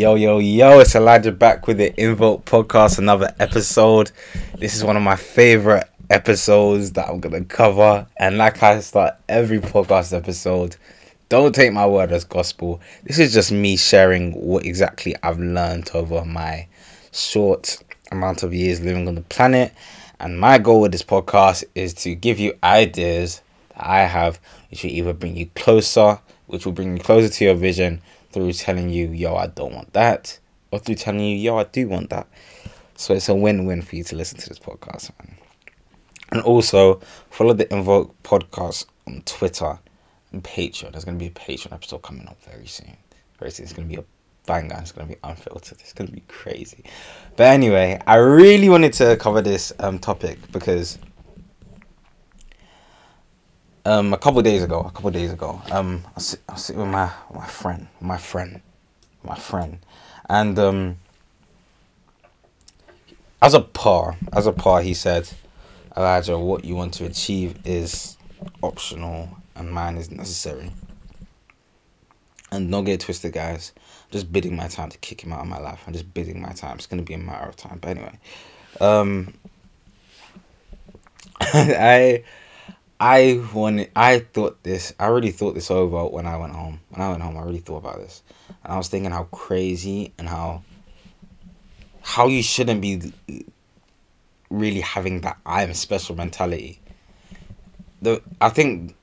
Yo, yo, yo, it's Elijah back with the Invoke podcast, another episode. This is one of my favorite episodes that I'm going to cover. And like I start every podcast episode, don't take my word as gospel. This is just me sharing what exactly I've learned over my short amount of years living on the planet. And my goal with this podcast is to give you ideas that I have, which will either bring you closer, which will bring you closer to your vision through telling you, yo, I don't want that, or through telling you, yo, I do want that. So it's a win win for you to listen to this podcast, man. And also follow the Invoke podcast on Twitter and Patreon. There's going to be a Patreon episode coming up very soon. Very soon. It's going to be a banger. It's going to be unfiltered. It's going to be crazy. But anyway, I really wanted to cover this um, topic because um, a couple days ago, a couple days ago, um, I sit, I sit with my my friend, my friend, my friend, and um, as a par, as a par, he said, Elijah, what you want to achieve is optional, and mine is necessary. And don't get twisted, guys. I'm just bidding my time to kick him out of my life. I'm just bidding my time. It's gonna be a matter of time. But anyway, um, I I wanted. I thought this. I already thought this over when I went home. When I went home, I really thought about this, and I was thinking how crazy and how how you shouldn't be really having that I'm special mentality. The I think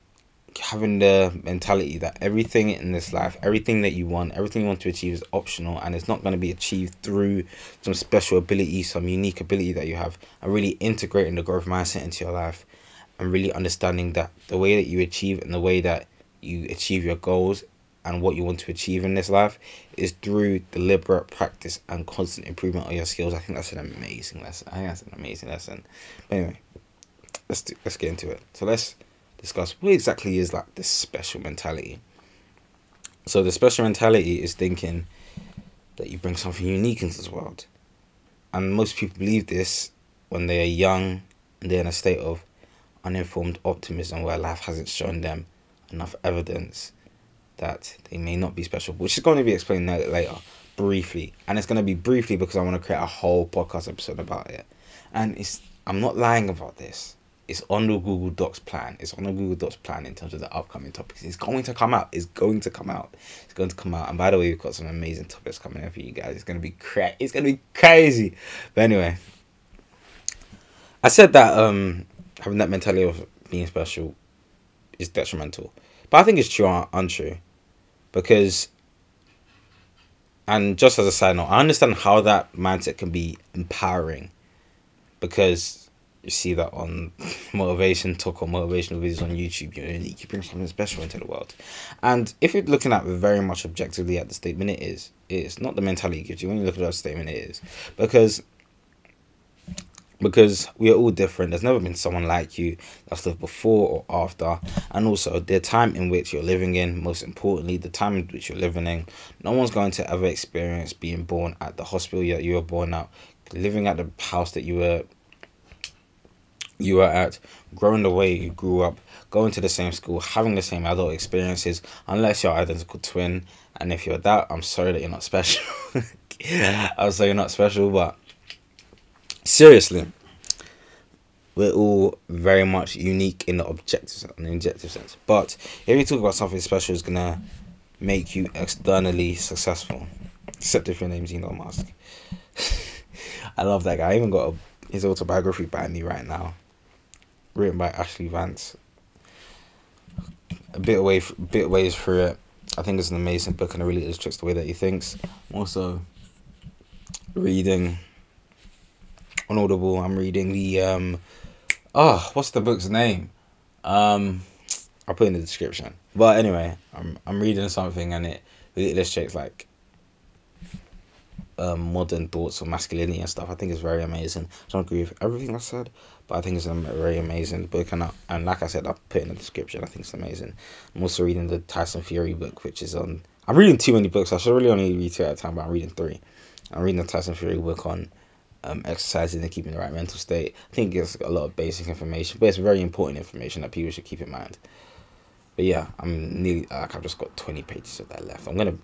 having the mentality that everything in this life, everything that you want, everything you want to achieve is optional and it's not going to be achieved through some special ability, some unique ability that you have, and really integrating the growth mindset into your life and really understanding that the way that you achieve and the way that you achieve your goals and what you want to achieve in this life is through deliberate practice and constant improvement of your skills. I think that's an amazing lesson. I think that's an amazing lesson. But anyway, let's do, let's get into it. So let's discuss what exactly is like this special mentality. So the special mentality is thinking that you bring something unique into this world. And most people believe this when they are young and they're in a state of uninformed optimism where life hasn't shown them enough evidence that they may not be special, which is going to be explained later briefly. And it's going to be briefly because I want to create a whole podcast episode about it. And it's I'm not lying about this. It's on the Google Docs plan. It's on the Google Docs plan in terms of the upcoming topics. It's going to come out. It's going to come out. It's going to come out. And by the way, we've got some amazing topics coming up for you guys. It's going to be cra- It's going to be crazy. But anyway, I said that um having that mentality of being special is detrimental. But I think it's true or untrue. Because and just as a side note, I understand how that mindset can be empowering because you see that on motivation talk or motivational videos on YouTube, you're unique, you bring something special into the world. And if you're looking at very much objectively at the statement, it is. It is not the mentality it gives you. When you look at that statement, it is. Because because we are all different. There's never been someone like you that's lived before or after, and also the time in which you're living in. Most importantly, the time in which you're living in. No one's going to ever experience being born at the hospital that you were born at, living at the house that you were you were at, growing the way you grew up, going to the same school, having the same adult experiences, unless you're identical twin. And if you're that, I'm sorry that you're not special. I'm sorry you're not special, but seriously, we're all very much unique in the objective and objective sense. But if you talk about something special, it's gonna make you externally successful. Except if your name's Elon Musk. I love that guy. I even got a, his autobiography by me right now, written by Ashlee Vance. A bit away, bit ways through it. I think it's an amazing book and it really illustrates the way that he thinks. Also, reading on Audible. I'm reading the um oh, what's the book's name? Um I'll put in the description. But anyway, I'm I'm reading something and it, it illustrates like um, modern thoughts on masculinity and stuff. I think it's very amazing. I don't agree with everything I said, but I think it's a very amazing book. And I, and like I said, I'll put in the description. I think it's amazing. I'm also reading the Tyson Fury book, which is on. I'm reading too many books. I should really only read two at a time, but I'm reading three. I'm reading the Tyson Fury book on um, exercising and keeping the right mental state. I think it's a lot of basic information, but it's very important information that people should keep in mind. But yeah, I'm nearly like I've just got twenty pages of that left. I'm gonna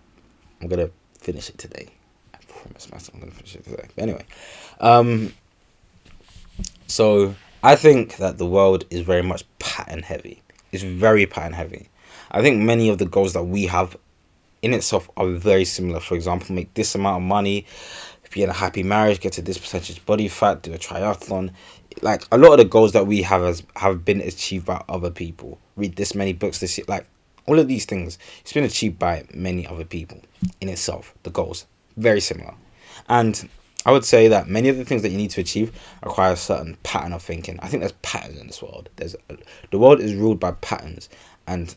I'm gonna finish it today. I promise myself I'm gonna finish it today. But anyway, um, so I think that the world is very much pattern heavy. It's very pattern heavy. I think many of the goals that we have in itself are very similar. For example, make this amount of money, be in a happy marriage, get to this percentage body fat, do a triathlon. Like a lot of the goals that we have have been achieved by other people. Read this many books this year. Like all of these things, it's been achieved by many other people in itself. The goals very similar, and I would say that many of the things that you need to achieve require a certain pattern of thinking. I think there's patterns in this world. There's the world is ruled by patterns, and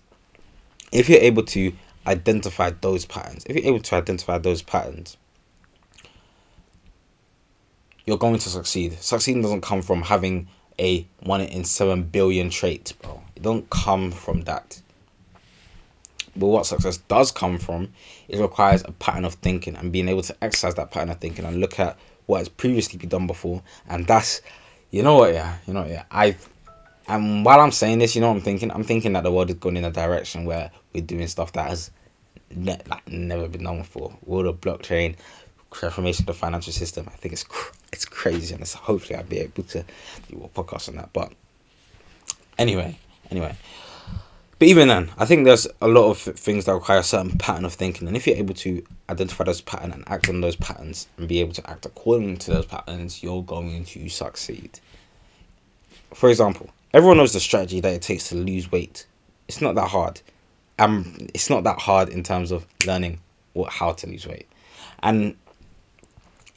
if you're able to identify those patterns, if you're able to identify those patterns, you're going to succeed. Succeeding doesn't come from having a one in seven billion trait, bro. It don't come from that. But what success does come from is requires a pattern of thinking and being able to exercise that pattern of thinking and look at what has previously been done before. And that's, you know what, yeah, you know, yeah, I, and while I'm saying this, you know what I'm thinking? I'm thinking that the world is going in a direction where we're doing stuff that has ne- like never been done before. World of blockchain, transformation of the financial system. I think it's cr- it's crazy, and it's, hopefully I'll be able to do a podcast on that. But anyway, anyway, but even then, I think there's a lot of things that require a certain pattern of thinking, and if you're able to identify those patterns and act on those patterns and be able to act according to those patterns, you're going to succeed. For example, everyone knows the strategy that it takes to lose weight. It's not that hard. Um, it's not that hard in terms of learning what how to lose weight, and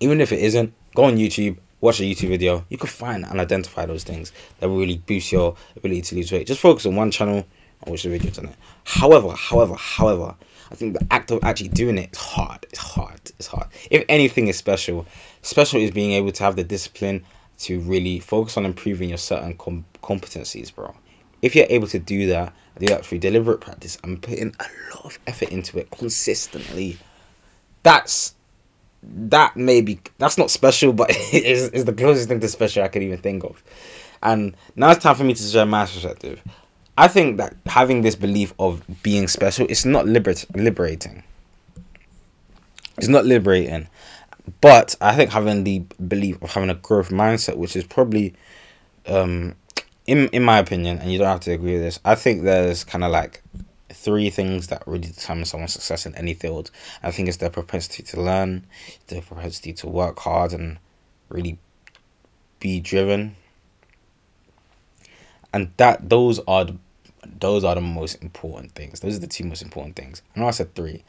even if it isn't, go on YouTube, watch a YouTube video. You can find and identify those things that really boost your ability to lose weight. Just focus on one channel I watch the videos on it. However, however, however, I think the act of actually doing it is hard. It's hard. It's hard. If anything is special, special is being able to have the discipline to really focus on improving your certain com- competencies, bro. If you're able to do that, do that through deliberate practice and putting a lot of effort into it consistently, that's that may be that's not special, but it is, is the closest thing to special I could even think of. And now it's time for me to share my perspective. I think that having this belief of being special is not liber- liberating. It's not liberating. But I think having the belief of having a growth mindset, which is probably, um, in in my opinion, and you don't have to agree with this, I think there's kind of like three things that really determine someone's success in any field. I think it's their propensity to learn, their propensity to work hard and really be driven. And that those are the those are the most important things. Those are the two most important things. I know I said three.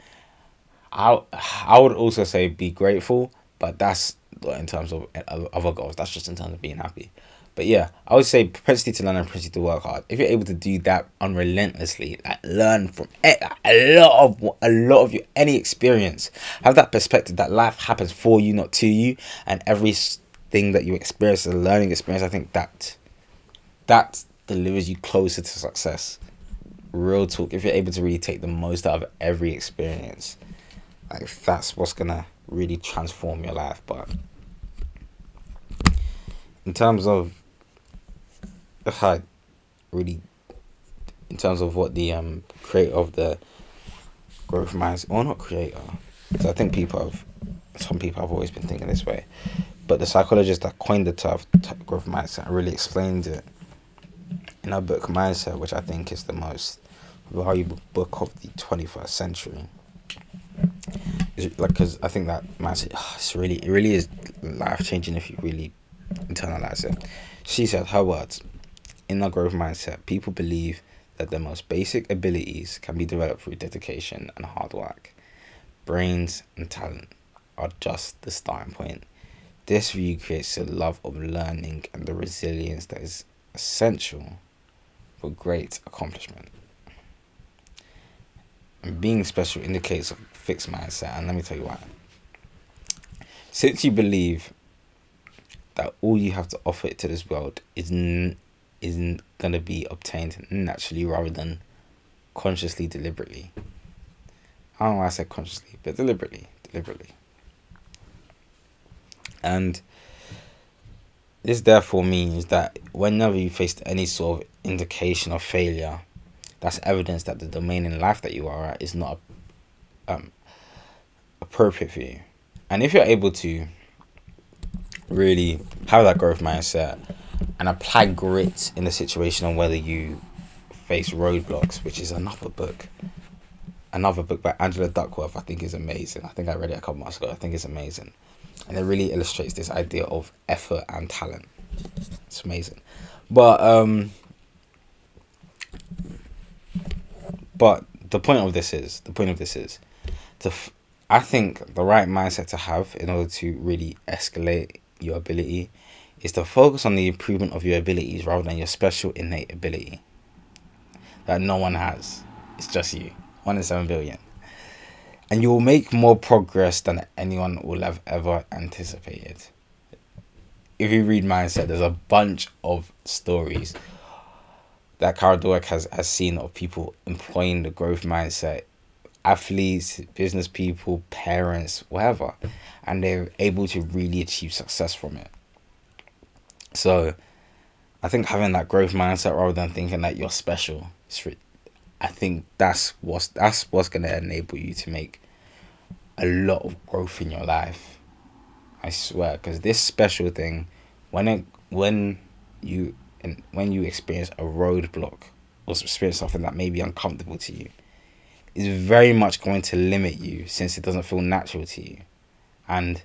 I I would also say be grateful, but that's in terms of other goals. That's just in terms of being happy. But yeah, I would say propensity to learn and propensity to work hard. If you're able to do that unrelentlessly, like learn from a lot of a lot of your any experience, have that perspective that life happens for you, not to you, and everything that you experience is a learning experience. I think that that delivers you closer to success. Real talk. If you're able to really take the most out of every experience, like that's what's gonna really transform your life. But in terms of how really in terms of what the um creator of the growth mindset or not creator because I think people have some people have always been thinking this way but the psychologist that coined the term growth mindset really explained it in a book mindset, which I think is the most valuable book of the 21st century. It's like, because I think that mindset, it's really, it really is life changing if you really internalize it. She said, her words, in the growth mindset, people believe that the most basic abilities can be developed through dedication and hard work. Brains and talent are just the starting point. This view creates a love of learning and the resilience that is essential for great accomplishment. And being special indicates a fixed mindset, and let me tell you why. Since you believe that all you have to offer to this world is isn't going to be obtained naturally rather than consciously, deliberately. I don't know why I said consciously, but deliberately, deliberately. And this therefore means that whenever you face any sort of indication of failure, that's evidence that the domain in life that you are at is not um, appropriate for you. And if you're able to really have that growth mindset and apply grit in the situation on whether you face roadblocks, which is another book. Another book by Angela Duckworth, I think is amazing. I think I read it a couple months ago. I think it's amazing. And it really illustrates this idea of effort and talent. It's amazing. But um but the point of this is the point of this is to f- I think the right mindset to have in order to really escalate your ability is to focus on the improvement of your abilities rather than your special innate ability that no one has. It's just you. One in seven billion. And you will make more progress than anyone will have ever anticipated. If you read Mindset, there's a bunch of stories that Carol Dweck has, has seen of people employing the growth mindset athletes, business people, parents, whatever, and they're able to really achieve success from it. So, I think having that growth mindset rather than thinking that you're special I think that's what's that's what's gonna enable you to make a lot of growth in your life. I swear, because this special thing, when it when you and when you experience a roadblock or experience something that may be uncomfortable to you, is very much going to limit you since it doesn't feel natural to you, and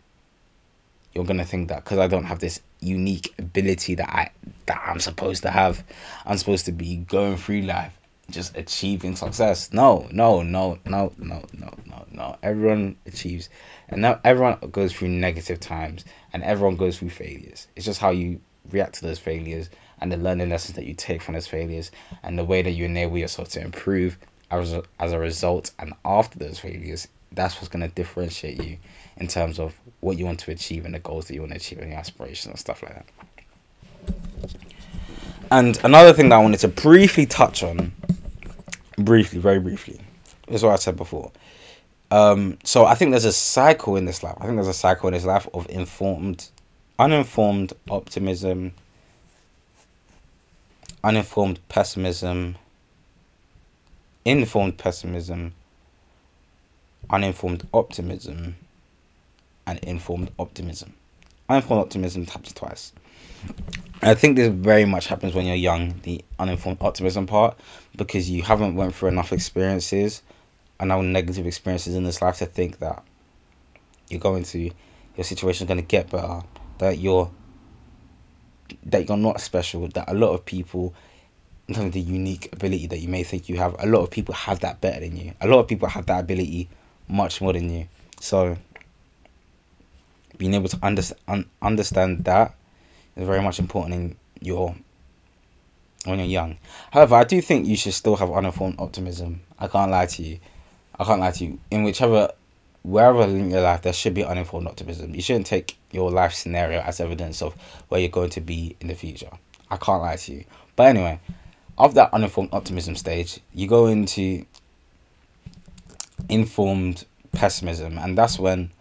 you're gonna think that because I don't have this unique ability that I that I'm supposed to have, I'm supposed to be going through life just achieving success. No, no, no, no, no, no, no, no. Everyone achieves, and now everyone goes through negative times, and everyone goes through failures. It's just how you react to those failures and the learning lessons that you take from those failures, and the way that you enable yourself to improve as a, as a result and after those failures. That's what's going to differentiate you in terms of what you want to achieve and the goals that you want to achieve and your aspirations and stuff like that. And another thing that I wanted to briefly touch on briefly, very briefly. Is what I said before. Um, so I think there's a cycle in this life. I think there's a cycle in this life of informed, uninformed optimism, uninformed pessimism, informed pessimism, uninformed optimism, and informed optimism. Uninformed optimism happens twice. I think this very much happens when you're young, the uninformed optimism part, because you haven't went through enough experiences and now negative experiences in this life to think that you're going to your situation is going to get better, that you're that you're not special, that a lot of people in terms of the unique ability that you may think you have, a lot of people have that better than you. A lot of people have that ability much more than you. So being able to understand un- understand that is very much important in your when you're young. However, I do think you should still have uninformed optimism. I can't lie to you. I can't lie to you. In whichever, wherever in your life, there should be uninformed optimism. You shouldn't take your life scenario as evidence of where you're going to be in the future. I can't lie to you. But anyway, after that uninformed optimism stage, you go into informed pessimism, and that's when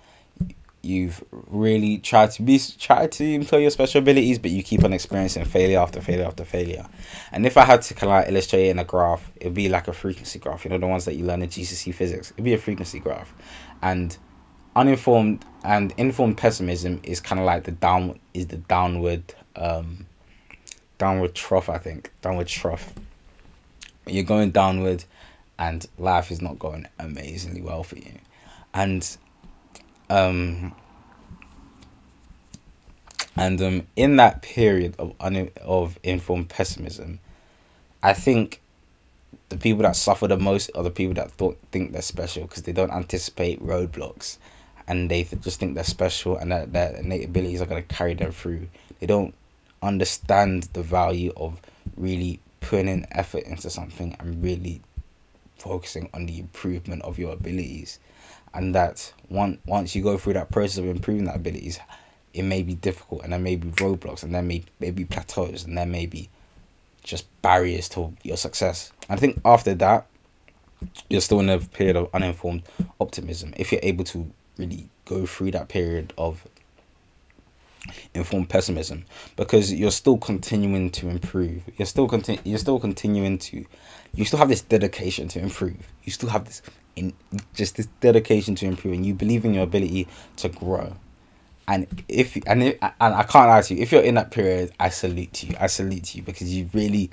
you've really tried to be tried to employ your special abilities, but you keep on experiencing failure after failure after failure. And if I had to like illustrate it in a graph, it'd be like a frequency graph. You know the ones that you learn in GCSE physics. It'd be a frequency graph, and uninformed and informed pessimism is kind of like the down is the downward um downward trough. I think downward trough. You're going downward, and life is not going amazingly well for you, and um, and um, in that period of un- of informed pessimism, I think the people that suffer the most are the people that thought, think they're special because they don't anticipate roadblocks, and they th- just think they're special and that their innate abilities are going to carry them through. They don't understand the value of really putting in effort into something and really focusing on the improvement of your abilities and that one, once you go through that process of improving that abilities, it may be difficult and there may be roadblocks and there may, may be plateaus and there may be just barriers to your success. I think after that, you're still in a period of uninformed optimism. If you're able to really go through that period of informed pessimism, because you're still continuing to improve. You're still continu- You're still continuing to. You still have this dedication to improve. You still have this in just this dedication to improving. You believe in your ability to grow. And if and if, and I can't lie to you, if you're in that period, I salute you. I salute you because you really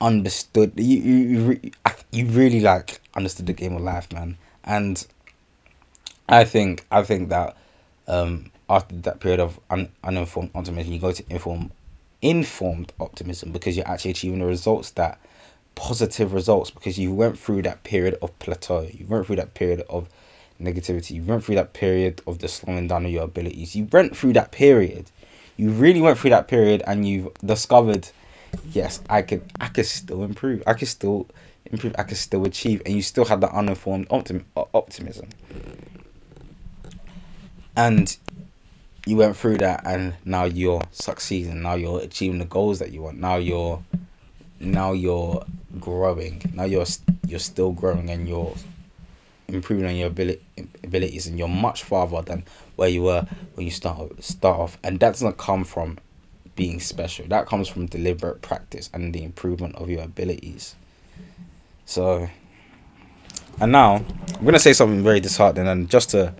understood. You you you, you really like understood the game of life, man. And I think I think that um, after that period of un, uninformed optimism, you go to inform informed optimism because you're actually achieving the results that positive results because you went through that period of plateau. You went through that period of negativity. You went through that period of the slowing down of your abilities. You went through that period. You really went through that period and you've discovered, yes, I could I could still improve. I could still improve. I could still achieve. And you still had that uninformed optim- optimism. And you went through that and now you're succeeding. Now you're achieving the goals that you want. Now you're now you're growing. Now you're you're still growing and you're improving on your ability, abilities and you're much farther than where you were when you start start off and that doesn't come from being special that comes from deliberate practice and the improvement of your abilities so and now i'm going to say something very disheartening and just to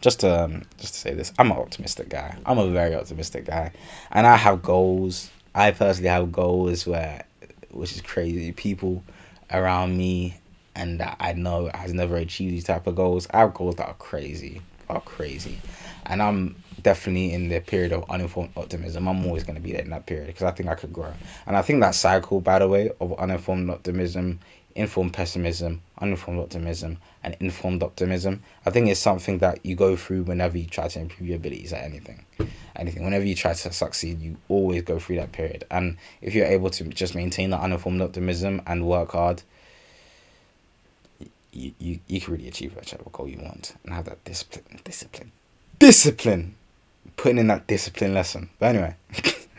just to um, just to say this i'm an optimistic guy. I'm a very optimistic guy. And i have goals. I personally have goals where which is crazy people around me and that I know has never achieved these type of goals. I have goals that are crazy, are crazy, and I'm definitely in the period of uninformed optimism. I'm always going to be there in that period because I think I could grow, and I think that cycle, by the way, of uninformed optimism, informed pessimism, uninformed optimism, and informed optimism, I think it's something that you go through whenever you try to improve your abilities at anything. Anything. Whenever you try to succeed, you always go through that period. And if you're able to just maintain that uninformed optimism and work hard, you, you, you can really achieve whichever goal you want and have that discipline, discipline, discipline. Putting in that discipline lesson. But anyway,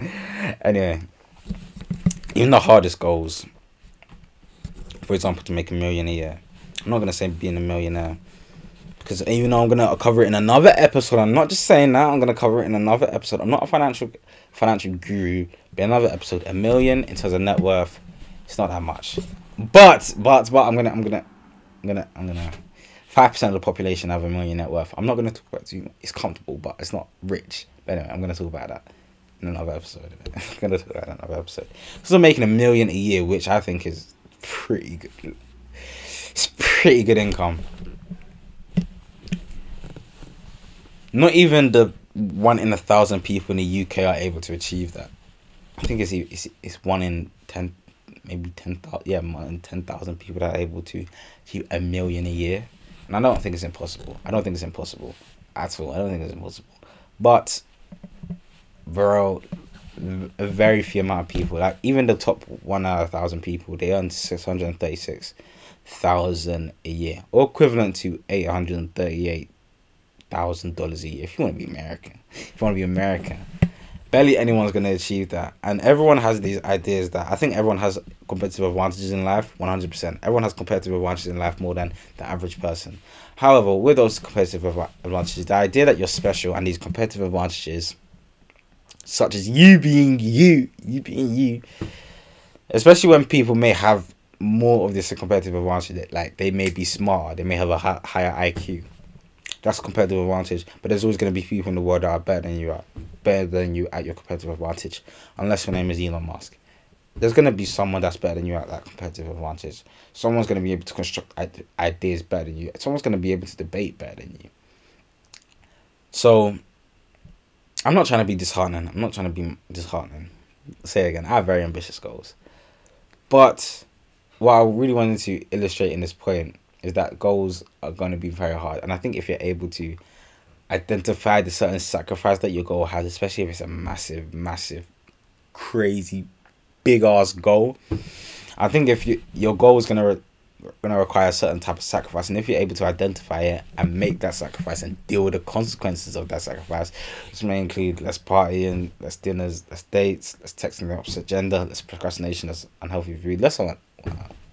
anyway, even the hardest goals, for example, to make a million a year. I'm not gonna say being a millionaire because even though I'm gonna cover it in another episode, I'm not just saying that. I'm gonna cover it in another episode. I'm not a financial financial guru, but another episode. A million in terms of net worth, it's not that much. But but but I'm gonna I'm gonna I'm gonna I'm gonna five percent of the population have a million net worth. I'm not gonna talk about it. It's comfortable, but it's not rich. But anyway, I'm gonna talk about that in another episode. I'm gonna talk about that in another episode. So making a million a year, which I think is pretty good. It's pretty good income. Not even the one in a thousand people in the UK are able to achieve that. I think it's it's, it's one in ten maybe 10,000, yeah, more than 10,000 people that are able to achieve a million a year. And I don't think it's impossible. I don't think it's impossible at all. I don't think it's impossible. But, bro, a very few amount of people, like even the top one out of thousand people, they earn 636,000 a year, or equivalent to $838,000 a year if you want to be American. If you want to be American barely anyone's going to achieve that. And everyone has these ideas that I think everyone has competitive advantages in life, 100%. Everyone has competitive advantages in life more than the average person. However, with those competitive advantages, the idea that you're special and these competitive advantages, such as you being you, you being you, especially when people may have more of this competitive advantage, That, like they may be smarter, they may have a higher IQ that's competitive advantage. But there's always going to be people in the world that are better than you are, better than you at your competitive advantage, unless your name is Elon Musk. There's going to be someone that's better than you at that competitive advantage. Someone's going to be able to construct ideas better than you. Someone's going to be able to debate better than you. So, I'm not trying to be disheartening. I'm not trying to be disheartening. I'll say it again. I have very ambitious goals. But what I really wanted to illustrate in this point is that goals are going to be very hard. And I think if you're able to identify the certain sacrifice that your goal has, especially if it's a massive, massive, crazy, big ass goal, I think if you your goal is going to going to require a certain type of sacrifice and if you're able to identify it and make that sacrifice and deal with the consequences of that sacrifice which may include less partying less dinners less dates less texting the opposite gender less procrastination less unhealthy food less on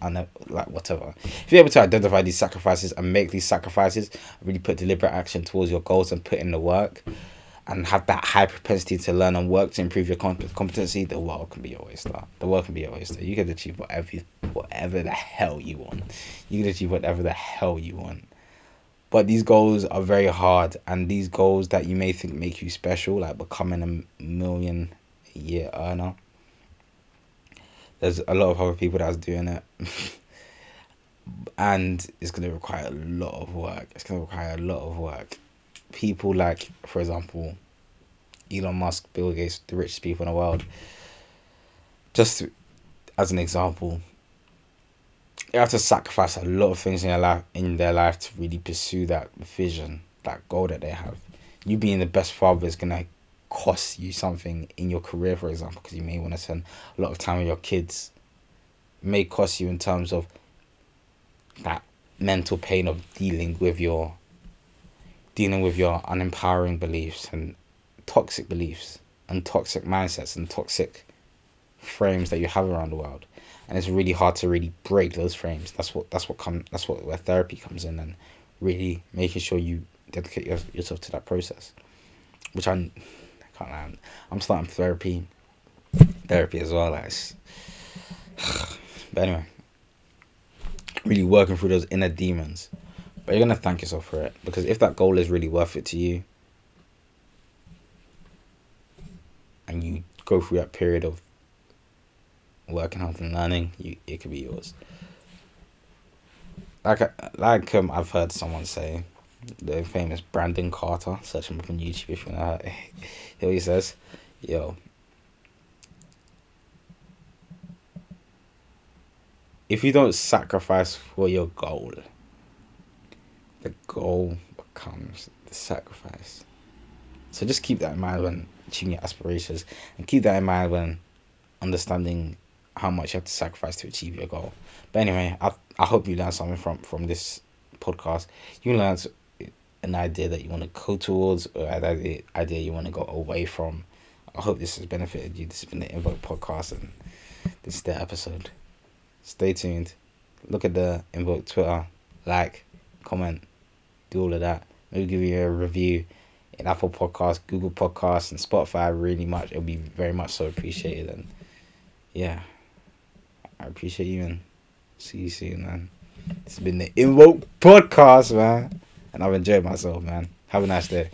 and like whatever. If you're able to identify these sacrifices and make these sacrifices, really put deliberate action towards your goals and put in the work, and have that high propensity to learn and work to improve your competency, the world can be your oyster. The world can be your oyster. You can achieve whatever, whatever the hell you want. You can achieve whatever the hell you want. But these goals are very hard, and these goals that you may think make you special, like becoming a million a year earner, there's a lot of other people that's doing it. and it's going to require a lot of work. It's going to require a lot of work people like, for example, Elon Musk, Bill Gates, the richest people in the world, just as an example, you have to sacrifice a lot of things in your life in their life to really pursue that vision, that goal that they have. You being the best father is gonna cost you something in your career, for example, because you may want to spend a lot of time with your kids. It may cost you in terms of that mental pain of dealing with your dealing with your unempowering beliefs and toxic beliefs and toxic mindsets and toxic frames that you have around the world. And it's really hard to really break those frames. That's what that's what come that's what where therapy comes in and really making sure you dedicate your, yourself to that process which I'm, I can't lie, I'm starting therapy therapy as well like but anyway really working through those inner demons but you're gonna thank yourself for it because if that goal is really worth it to you, and you go through that period of working hard and learning, you it could be yours. Like like um, I've heard someone say, the famous Brandon Carter. Search him on YouTube if you know. He says, "Yo, if you don't sacrifice for your goal." The goal becomes the sacrifice. So just keep that in mind when achieving your aspirations, and keep that in mind when understanding how much you have to sacrifice to achieve your goal. But anyway, I I hope you learned something from from this podcast. You learned an idea that you want to go towards, or an idea you want to go away from. I hope this has benefited you. This has been the Invoke podcast, and this is the episode. Stay tuned. Look at the Invoke Twitter, like, comment do all of that. Maybe give you a review in Apple Podcasts, Google Podcasts, and Spotify. Really much, it'll be very much so appreciated. And yeah, I appreciate you and see you soon, man. It's been the Invoke Podcast, man, and I've enjoyed myself, man. Have a nice day.